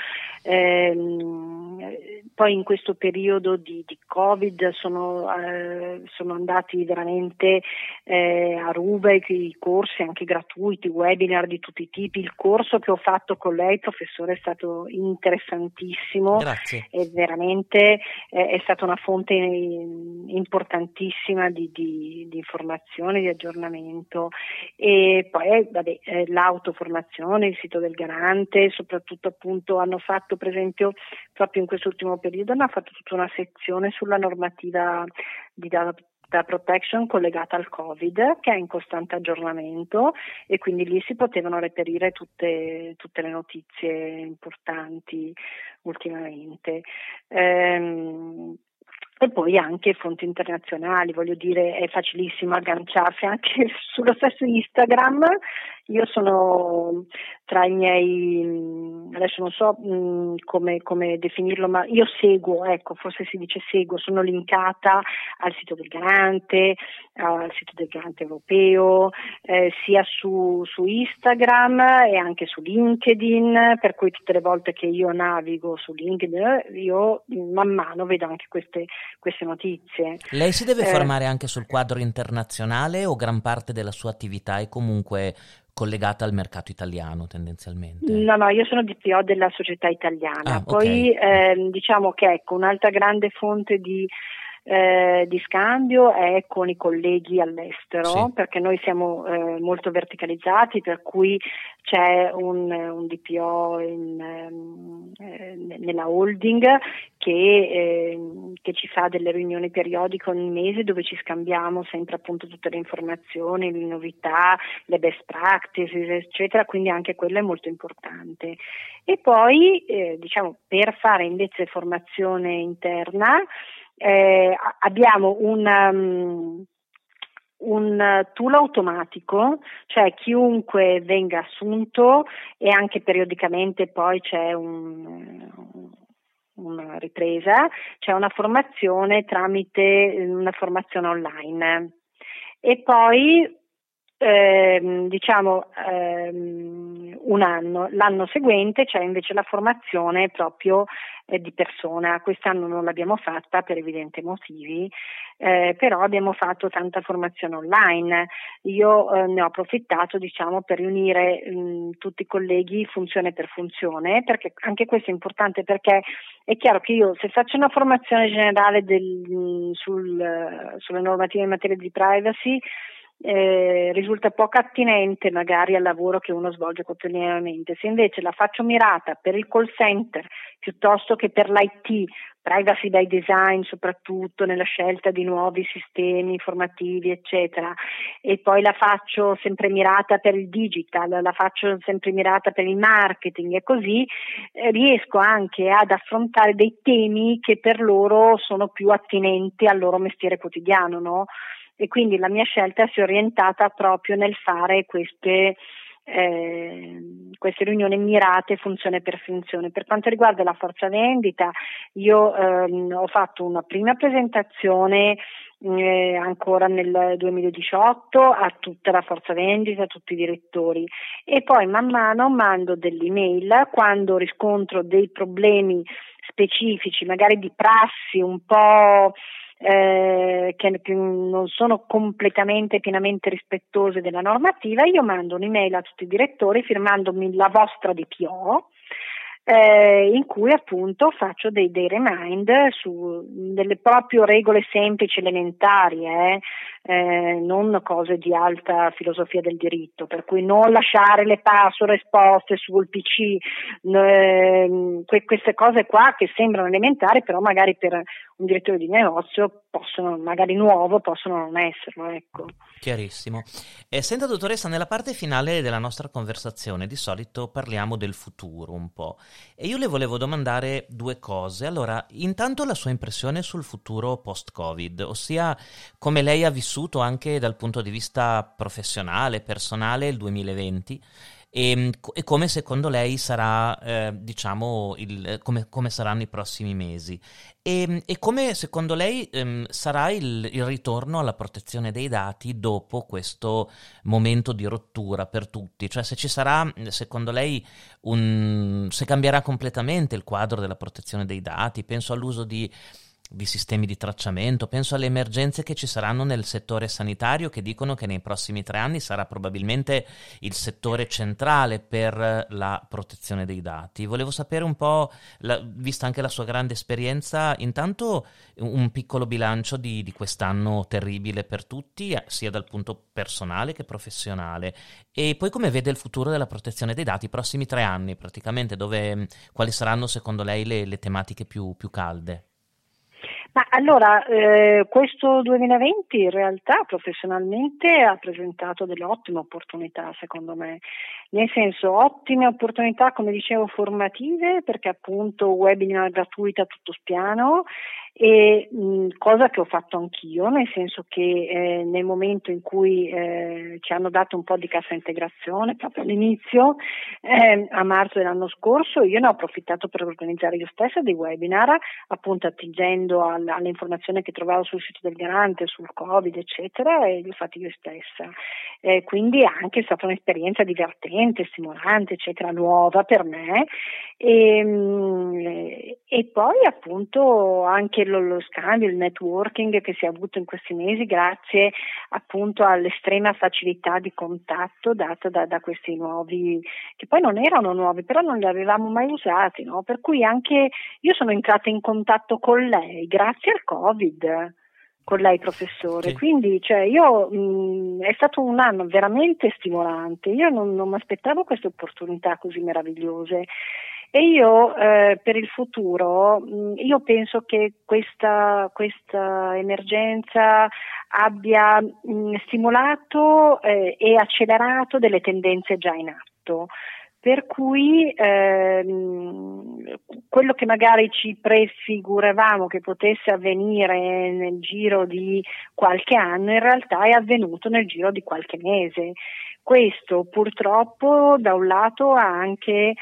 ehm, poi in questo periodo di, di Covid sono, eh, sono, andati veramente eh, a ruba i corsi anche gratuiti, webinar di tutti i tipi. Il corso che ho fatto con lei, professore, è stato interessantissimo. Grazie. E veramente eh, è stata una fonte importantissima di, di, di informazione, di aggiornamento. E poi vabbè, eh, l'autoformazione, il sito del garante, soprattutto appunto hanno fatto per esempio proprio in quest'ultimo periodo hanno fatto tutta una sezione sulla normativa di data protection collegata al Covid che è in costante aggiornamento e quindi lì si potevano reperire tutte, tutte le notizie importanti ultimamente. Ehm, e poi anche fonti internazionali, voglio dire è facilissimo agganciarsi anche sullo stesso Instagram, io sono tra i miei, adesso non so mh, come, come, definirlo, ma io seguo, ecco, forse si dice seguo, sono linkata al sito del garante, al sito del garante europeo, eh, sia su, su Instagram e anche su LinkedIn, per cui tutte le volte che io navigo su LinkedIn io man mano vedo anche queste queste notizie. Lei si deve eh, formare anche sul quadro internazionale o gran parte della sua attività è comunque collegata al mercato italiano tendenzialmente? No, no, io sono DPO della società italiana. Ah, Poi okay. eh, diciamo che ecco, un'altra grande fonte di eh, di scambio è con i colleghi all'estero, sì. perché noi siamo eh, molto verticalizzati, per cui c'è un, un DPO in, ehm, eh, nella holding che, ehm, che, ci fa delle riunioni periodiche ogni mese dove ci scambiamo sempre appunto tutte le informazioni, le novità, le best practices, eccetera, quindi anche quello è molto importante. E poi, eh, diciamo, per fare invece formazione interna, eh, abbiamo un, um, un tool automatico, cioè chiunque venga assunto e anche periodicamente poi c'è un, una ripresa, c'è una formazione tramite una formazione online. E poi ehm, diciamo ehm, un anno, l'anno seguente c'è invece la formazione proprio eh, di persona. Quest'anno non l'abbiamo fatta per evidenti motivi, eh, però abbiamo fatto tanta formazione online. Io eh, ne ho approfittato diciamo, per riunire mh, tutti i colleghi funzione per funzione, perché anche questo è importante perché è chiaro che io se faccio una formazione generale del, mh, sul, sulle normative in materia di privacy eh, risulta poco attinente magari al lavoro che uno svolge quotidianamente. Se invece la faccio mirata per il call center piuttosto che per l'IT, privacy by design soprattutto nella scelta di nuovi sistemi informativi eccetera e poi la faccio sempre mirata per il digital, la faccio sempre mirata per il marketing e così eh, riesco anche ad affrontare dei temi che per loro sono più attinenti al loro mestiere quotidiano no? E quindi la mia scelta si è orientata proprio nel fare queste eh, queste riunioni mirate funzione per funzione. Per quanto riguarda la forza vendita, io ehm, ho fatto una prima presentazione eh, ancora nel 2018 a tutta la forza vendita, a tutti i direttori e poi man mano mando delle email quando riscontro dei problemi specifici, magari di prassi un po' eh, che, che, non sono completamente pienamente rispettose della normativa, io mando un'email a tutti i direttori firmandomi la vostra DPO eh, in cui appunto faccio dei, dei remind su delle proprio regole semplici, elementari, eh, eh, non cose di alta filosofia del diritto, per cui non lasciare le password esposte sul PC, ehm, que- queste cose qua che sembrano elementari, però magari per un direttore di negozio possono, magari nuovo, possono non esserlo. Ecco. Chiarissimo. E senta dottoressa, nella parte finale della nostra conversazione di solito parliamo del futuro un po'. E io le volevo domandare due cose. Allora, intanto la sua impressione sul futuro post-Covid, ossia come lei ha vissuto anche dal punto di vista professionale, personale il 2020 e, ehm, e, come secondo lei sarà, eh, diciamo, il, come, come, saranno i prossimi mesi. E, ehm, e come secondo lei ehm, sarà il, il, ritorno alla protezione dei dati dopo questo momento di rottura per tutti, cioè se ci sarà, secondo lei, un, se cambierà completamente il quadro della protezione dei dati, penso all'uso di di sistemi di tracciamento, penso alle emergenze che ci saranno nel settore sanitario che dicono che nei prossimi tre anni sarà probabilmente il settore centrale per la protezione dei dati. Volevo sapere un po', la, vista anche la sua grande esperienza, intanto un piccolo bilancio di, di quest'anno terribile per tutti, eh, sia dal punto personale che professionale, e poi come vede il futuro della protezione dei dati, i prossimi tre anni praticamente, dove, quali saranno secondo lei le, le tematiche più, più calde? Ma allora, eh, questo 2020 in realtà professionalmente ha presentato delle ottime opportunità, secondo me, nel senso ottime opportunità, come dicevo, formative, perché appunto webinar gratuita a tutto spiano e mh, cosa che ho fatto anch'io, nel senso che eh, nel momento in cui eh, ci hanno dato un po' di cassa integrazione, proprio all'inizio, eh, a marzo dell'anno scorso, io ne ho approfittato per organizzare io stessa dei webinar, appunto attingendo al, alle informazioni che trovavo sul sito del garante, sul Covid, eccetera, e li ho fatti io stessa. quindi è anche stata un'esperienza divertente, stimolante, eccetera, nuova per me. E, mh, e poi appunto anche lo, lo, scambio, il networking che si è avuto in questi mesi grazie appunto all'estrema facilità di contatto data da, da questi nuovi, che poi non erano nuovi, però non li avevamo mai usati, no? per cui anche io sono entrata in contatto con lei grazie al Covid con lei professore, sì. quindi cioè, io, mh, è stato un anno veramente stimolante, io non, non mi aspettavo queste opportunità così meravigliose e io eh, per il futuro, mh, io penso che questa, questa emergenza abbia mh, stimolato eh, e accelerato delle tendenze già in atto. Per cui ehm, quello che magari ci prefiguravamo che potesse avvenire nel giro di qualche anno, in realtà è avvenuto nel giro di qualche mese. Questo purtroppo da un lato ha anche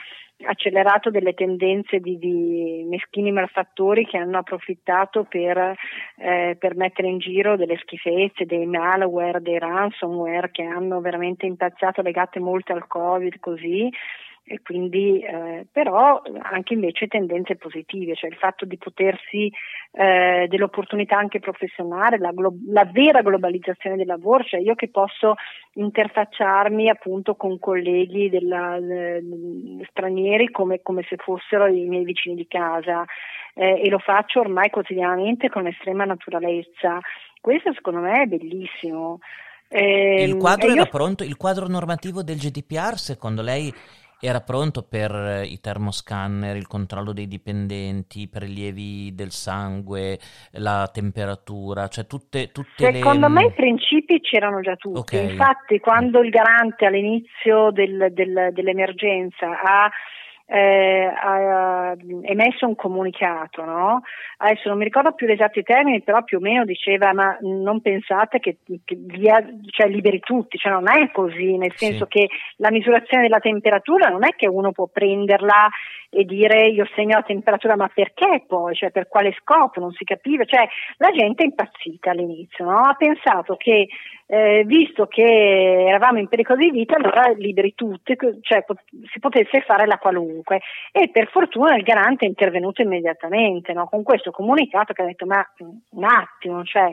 accelerato delle tendenze di, di, meschini malfattori che hanno approfittato per, eh, per, mettere in giro delle schifezze, dei malware, dei ransomware che hanno veramente impazzato legate molto al Covid così e quindi eh, però anche invece tendenze positive, cioè il fatto di potersi eh, dell'opportunità anche professionale, la, glo- la, vera globalizzazione del lavoro, cioè io che posso interfacciarmi appunto con colleghi della, eh, stranieri come, come, se fossero i miei vicini di casa eh, e lo faccio ormai quotidianamente con estrema naturalezza. Questo secondo me è bellissimo. Il quadro era io... pronto, il quadro normativo del GDPR secondo lei era pronto per i termoscanner, il controllo dei dipendenti, i prelievi del sangue, la temperatura, cioè tutte, tutte Secondo le... me i principi c'erano già tutti. Okay. Infatti, quando il garante all'inizio del, del, dell'emergenza ha eh, ha emesso un comunicato, no? adesso non mi ricordo più gli esatti termini, però più o meno diceva ma non pensate che, che via, cioè, liberi tutti, cioè, non è così, nel senso sì. che la misurazione della temperatura non è che uno può prenderla e dire io segno la temperatura, ma perché poi? Cioè, per quale scopo? Non si capiva, cioè, la gente è impazzita all'inizio, no? ha pensato che eh, visto che eravamo in pericolo di vita, allora liberi tutti, cioè si potesse fare la qualunque. E per fortuna il garante è intervenuto immediatamente no? con questo comunicato che ha detto: Ma un attimo, cioè,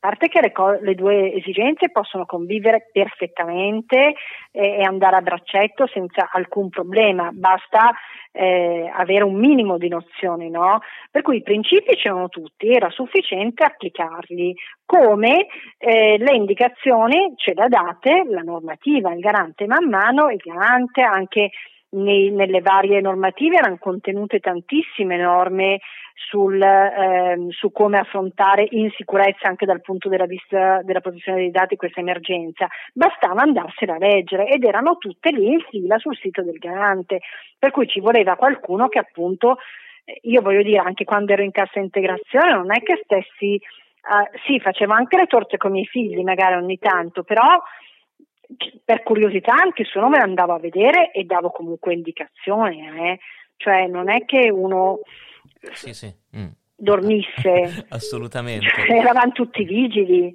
parte che le, co- le, due esigenze possono convivere perfettamente eh, e andare a braccetto senza alcun problema, basta eh, avere un minimo di nozioni, no? Per cui i principi c'erano tutti, era sufficiente applicarli, come eh, le indicazioni ce le ha date la normativa, il garante man mano, il garante anche nei, nelle varie normative erano contenute tantissime norme sul, eh, su come affrontare in sicurezza anche dal punto della vista della protezione dei dati questa emergenza, bastava andarsela a leggere ed erano tutte lì in fila sul sito del garante, per cui ci voleva qualcuno che appunto, eh, io voglio dire anche quando ero in cassa integrazione non è che stessi, uh, sì facevo anche le torte con i miei figli magari ogni tanto, però per curiosità anche solo me l'andavo a vedere e davo comunque indicazioni, eh? cioè non è che uno sì, sì. Mm. dormisse. Assolutamente. Eravamo tutti vigili.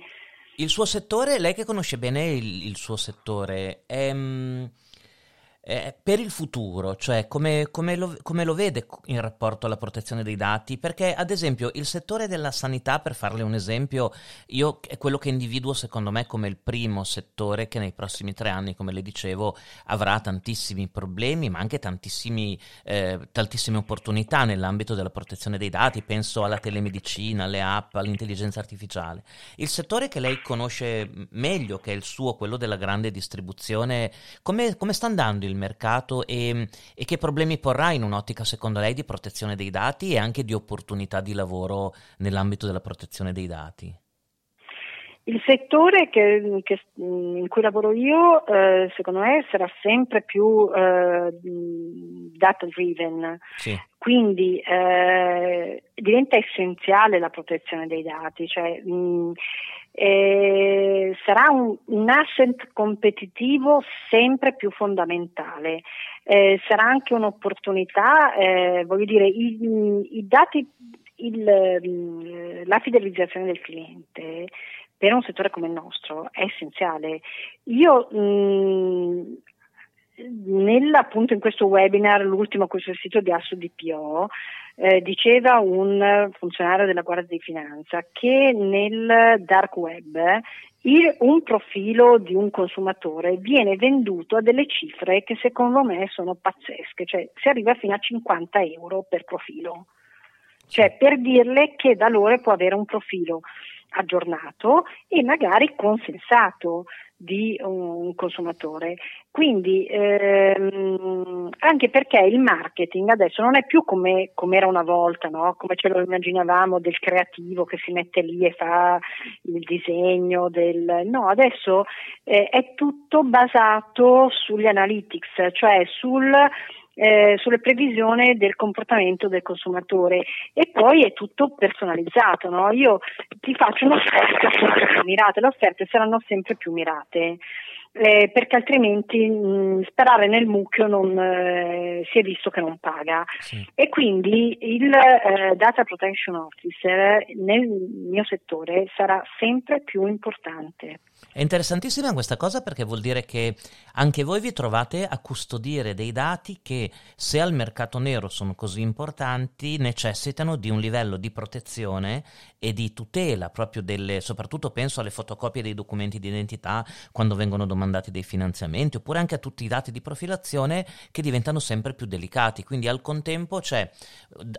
Il suo settore, lei che conosce bene il, il suo settore, è, mm, eh, per il futuro, cioè come, come, lo, come, lo, vede in rapporto alla protezione dei dati? Perché ad esempio il settore della sanità, per farle un esempio, io è quello che individuo secondo me come il primo settore che nei prossimi tre anni, come le dicevo, avrà tantissimi problemi, ma anche eh, tantissime opportunità nell'ambito della protezione dei dati, penso alla telemedicina, alle app, all'intelligenza artificiale. Il settore che lei conosce meglio, che è il suo, quello della grande distribuzione, come, come sta andando il il mercato e, e che problemi porrà in un'ottica secondo lei di protezione dei dati e anche di opportunità di lavoro nell'ambito della protezione dei dati? Il settore che, che, in cui lavoro io, eh, secondo me, sarà sempre più eh, data driven, sì. quindi eh, diventa essenziale la protezione dei dati, cioè, mh, eh, sarà un, un, asset competitivo sempre più fondamentale. Eh, sarà anche un'opportunità, eh, voglio dire, i, i dati, il, la fidelizzazione del cliente per un settore come il nostro è essenziale. Io mh, nella, appunto in questo webinar, l'ultimo a cui sono sito di Asso DPO, eh, diceva un funzionario della Guardia di Finanza che nel dark web il, un profilo di un consumatore viene venduto a delle cifre che secondo me sono pazzesche, cioè si arriva fino a 50 euro per profilo, cioè per dirle che da loro può avere un profilo aggiornato e magari consensato di un consumatore. Quindi ehm, anche perché il marketing adesso non è più come, era una volta, no? come ce lo immaginavamo del creativo che si mette lì e fa il disegno, del... no, adesso eh, è tutto basato sugli analytics, cioè sul eh, sulle previsioni del comportamento del consumatore e poi è tutto personalizzato. No? Io ti faccio un'offerta sempre più mirate, le offerte saranno sempre più mirate. Eh, perché altrimenti mh, sperare nel mucchio non, eh, si è visto che non paga sì. e quindi il eh, data protection officer nel mio settore sarà sempre più importante. È interessantissima questa cosa perché vuol dire che anche voi vi trovate a custodire dei dati che, se al mercato nero sono così importanti, necessitano di un livello di protezione e di tutela, proprio delle, soprattutto penso alle fotocopie dei documenti di identità quando vengono domandati dei finanziamenti, oppure anche a tutti i dati di profilazione che diventano sempre più delicati. Quindi al contempo c'è,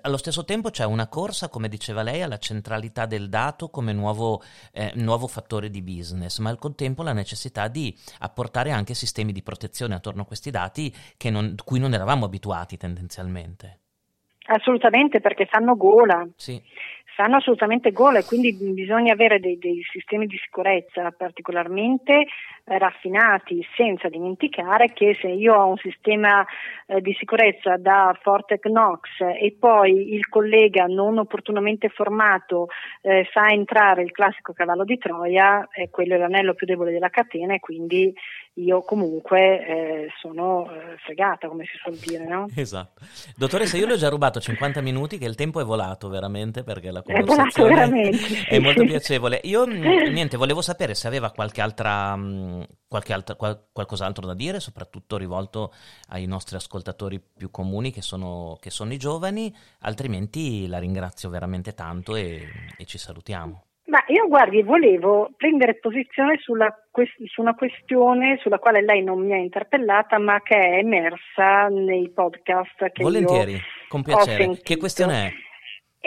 allo stesso tempo c'è una corsa, come diceva lei, alla centralità del dato come nuovo, eh, nuovo fattore di business, ma al contempo la necessità di apportare anche sistemi di protezione attorno a questi dati non, cui non eravamo abituati tendenzialmente. Assolutamente, perché fanno gola. Sì fanno assolutamente gola e quindi bisogna avere dei, dei sistemi di sicurezza particolarmente raffinati, senza dimenticare che se io ho un sistema eh, di sicurezza da forte Knox e poi il collega non opportunamente formato eh, fa entrare il classico cavallo di Troia, eh, quello è l'anello più debole della catena e quindi io comunque eh, sono eh, fregata, come si suol dire, no? Esatto. Dottoressa, io le ho già rubato 50 minuti, che il tempo è volato veramente, perché la conversazione è, è molto piacevole. Io, mm, niente, volevo sapere se aveva qualche altra, mm, qualche altra qual, qualcos'altro da dire, soprattutto rivolto ai nostri ascoltatori più comuni, che sono, che sono i giovani, altrimenti la ringrazio veramente tanto e, e ci salutiamo. Ma io guardi, volevo prendere posizione sulla, su una questione sulla quale lei non mi ha interpellata, ma che è emersa nei podcast che Volentieri, con piacere. Che questione è?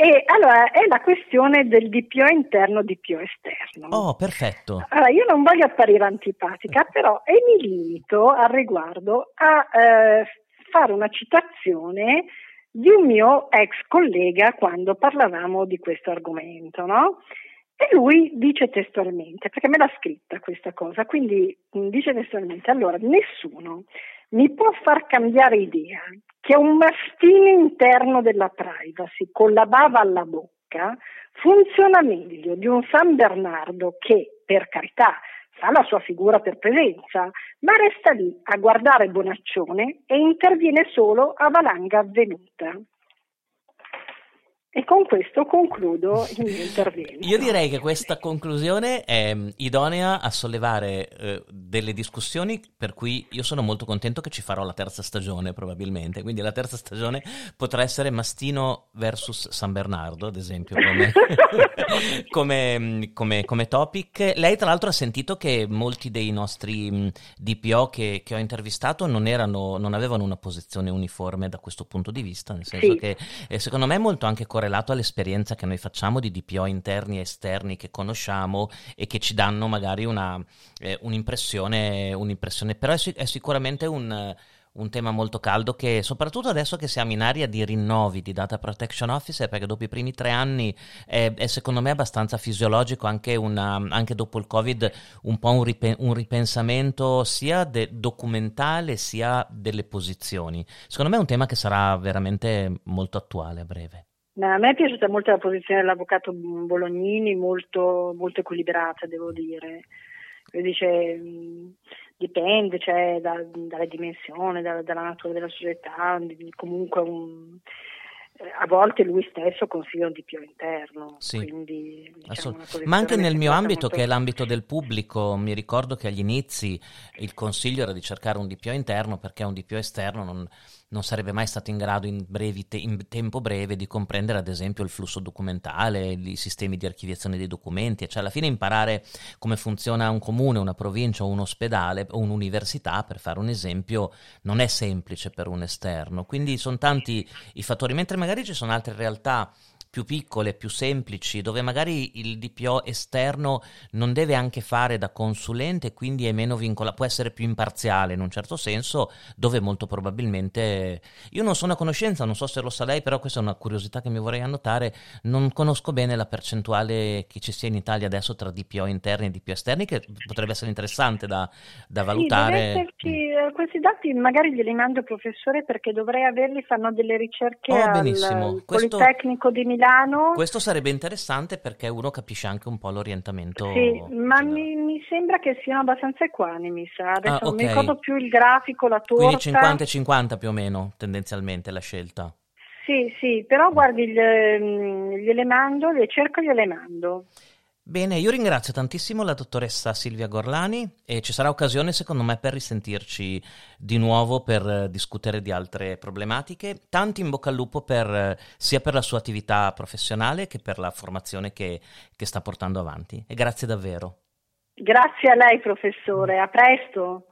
E allora è la questione del DPO interno, DPO esterno. Oh, perfetto. Allora, io non voglio apparire antipatica, però e mi limito al riguardo a eh, fare una citazione di un mio ex collega quando parlavamo di questo argomento, no? E lui dice testualmente, perché me l'ha scritta questa cosa, quindi mm, dice testualmente, allora nessuno mi può far cambiare idea che un mastino interno della privacy con la bava alla bocca funziona meglio di un San Bernardo che, per carità, fa la sua figura per presenza, ma resta lì a guardare Bonaccione e interviene solo a valanga avvenuta. E con questo concludo il mio intervento. Io direi che questa conclusione è mm, idonea a sollevare eh, delle discussioni per cui io sono molto contento che ci farò la terza stagione probabilmente. Quindi la terza stagione potrà essere Mastino versus San Bernardo, ad esempio, come, come, mm, come, come, topic. Lei tra l'altro ha sentito che molti dei nostri mm, DPO che, che ho intervistato non, erano, non, avevano una posizione uniforme da questo punto di vista, nel senso sì. che eh, secondo me è molto anche corretto correlato all'esperienza che noi facciamo di DPO interni e esterni che conosciamo e che ci danno magari una, eh, un'impressione, un'impressione, però è, è sicuramente un un tema molto caldo che soprattutto adesso che siamo in area di rinnovi di data protection officer perché dopo i primi tre anni è, è secondo me abbastanza fisiologico anche, una, anche, dopo il covid un po' un, ripen- un ripensamento sia de- documentale sia delle posizioni. Secondo me è un tema che sarà veramente molto attuale a breve a me è piaciuta molto la posizione dell'avvocato Bolognini, molto, molto equilibrata, devo dire. Lui dice dipende cioè, da, dalle dimensioni, da, dalla natura della società, comunque un, a volte lui stesso consiglia un DPO interno. Sì, quindi, diciamo, ma anche nel mio ambito, molto... che è l'ambito del pubblico, mi ricordo che agli inizi il consiglio era di cercare un DPO interno perché un DPO esterno non, non sarebbe mai stato in grado in, te- in, tempo breve di comprendere ad esempio il flusso documentale, i sistemi di archiviazione dei documenti, cioè alla fine imparare come funziona un comune, una provincia un ospedale o un'università, per fare un esempio, non è semplice per un esterno. Quindi sono tanti i fattori, mentre magari ci sono altre realtà più piccole, più semplici, dove magari il DPO esterno non deve anche fare da consulente, quindi è meno vincolato, può essere più imparziale in un certo senso, dove molto probabilmente io non sono a conoscenza, non so se lo sa lei, però questa è una curiosità che mi vorrei annotare, non conosco bene la percentuale che ci sia in Italia adesso tra DPO interni e DPO esterni, che potrebbe essere interessante da, da valutare. Sì, eh, questi dati magari glieli mando professore perché dovrei averli, fanno delle ricerche oh, al, al Questo... Politecnico di Milano Milano. Questo sarebbe interessante perché uno capisce anche un po' l'orientamento. Sì, ma mi, mi, sembra che siano abbastanza equani, mi sa. Adesso ah, okay. non mi ricordo più il grafico, la torta. Quindi 50 50 più o meno, tendenzialmente, la scelta. Sì, sì, però guardi, gliele mando, le cerco e gliele mando. Bene, io ringrazio tantissimo la dottoressa Silvia Gorlani e ci sarà occasione secondo me per risentirci di nuovo per eh, discutere di altre problematiche. Tanti in bocca al lupo per, eh, sia per la sua attività professionale che per la formazione che, che sta portando avanti. E grazie davvero. Grazie a lei professore, a presto.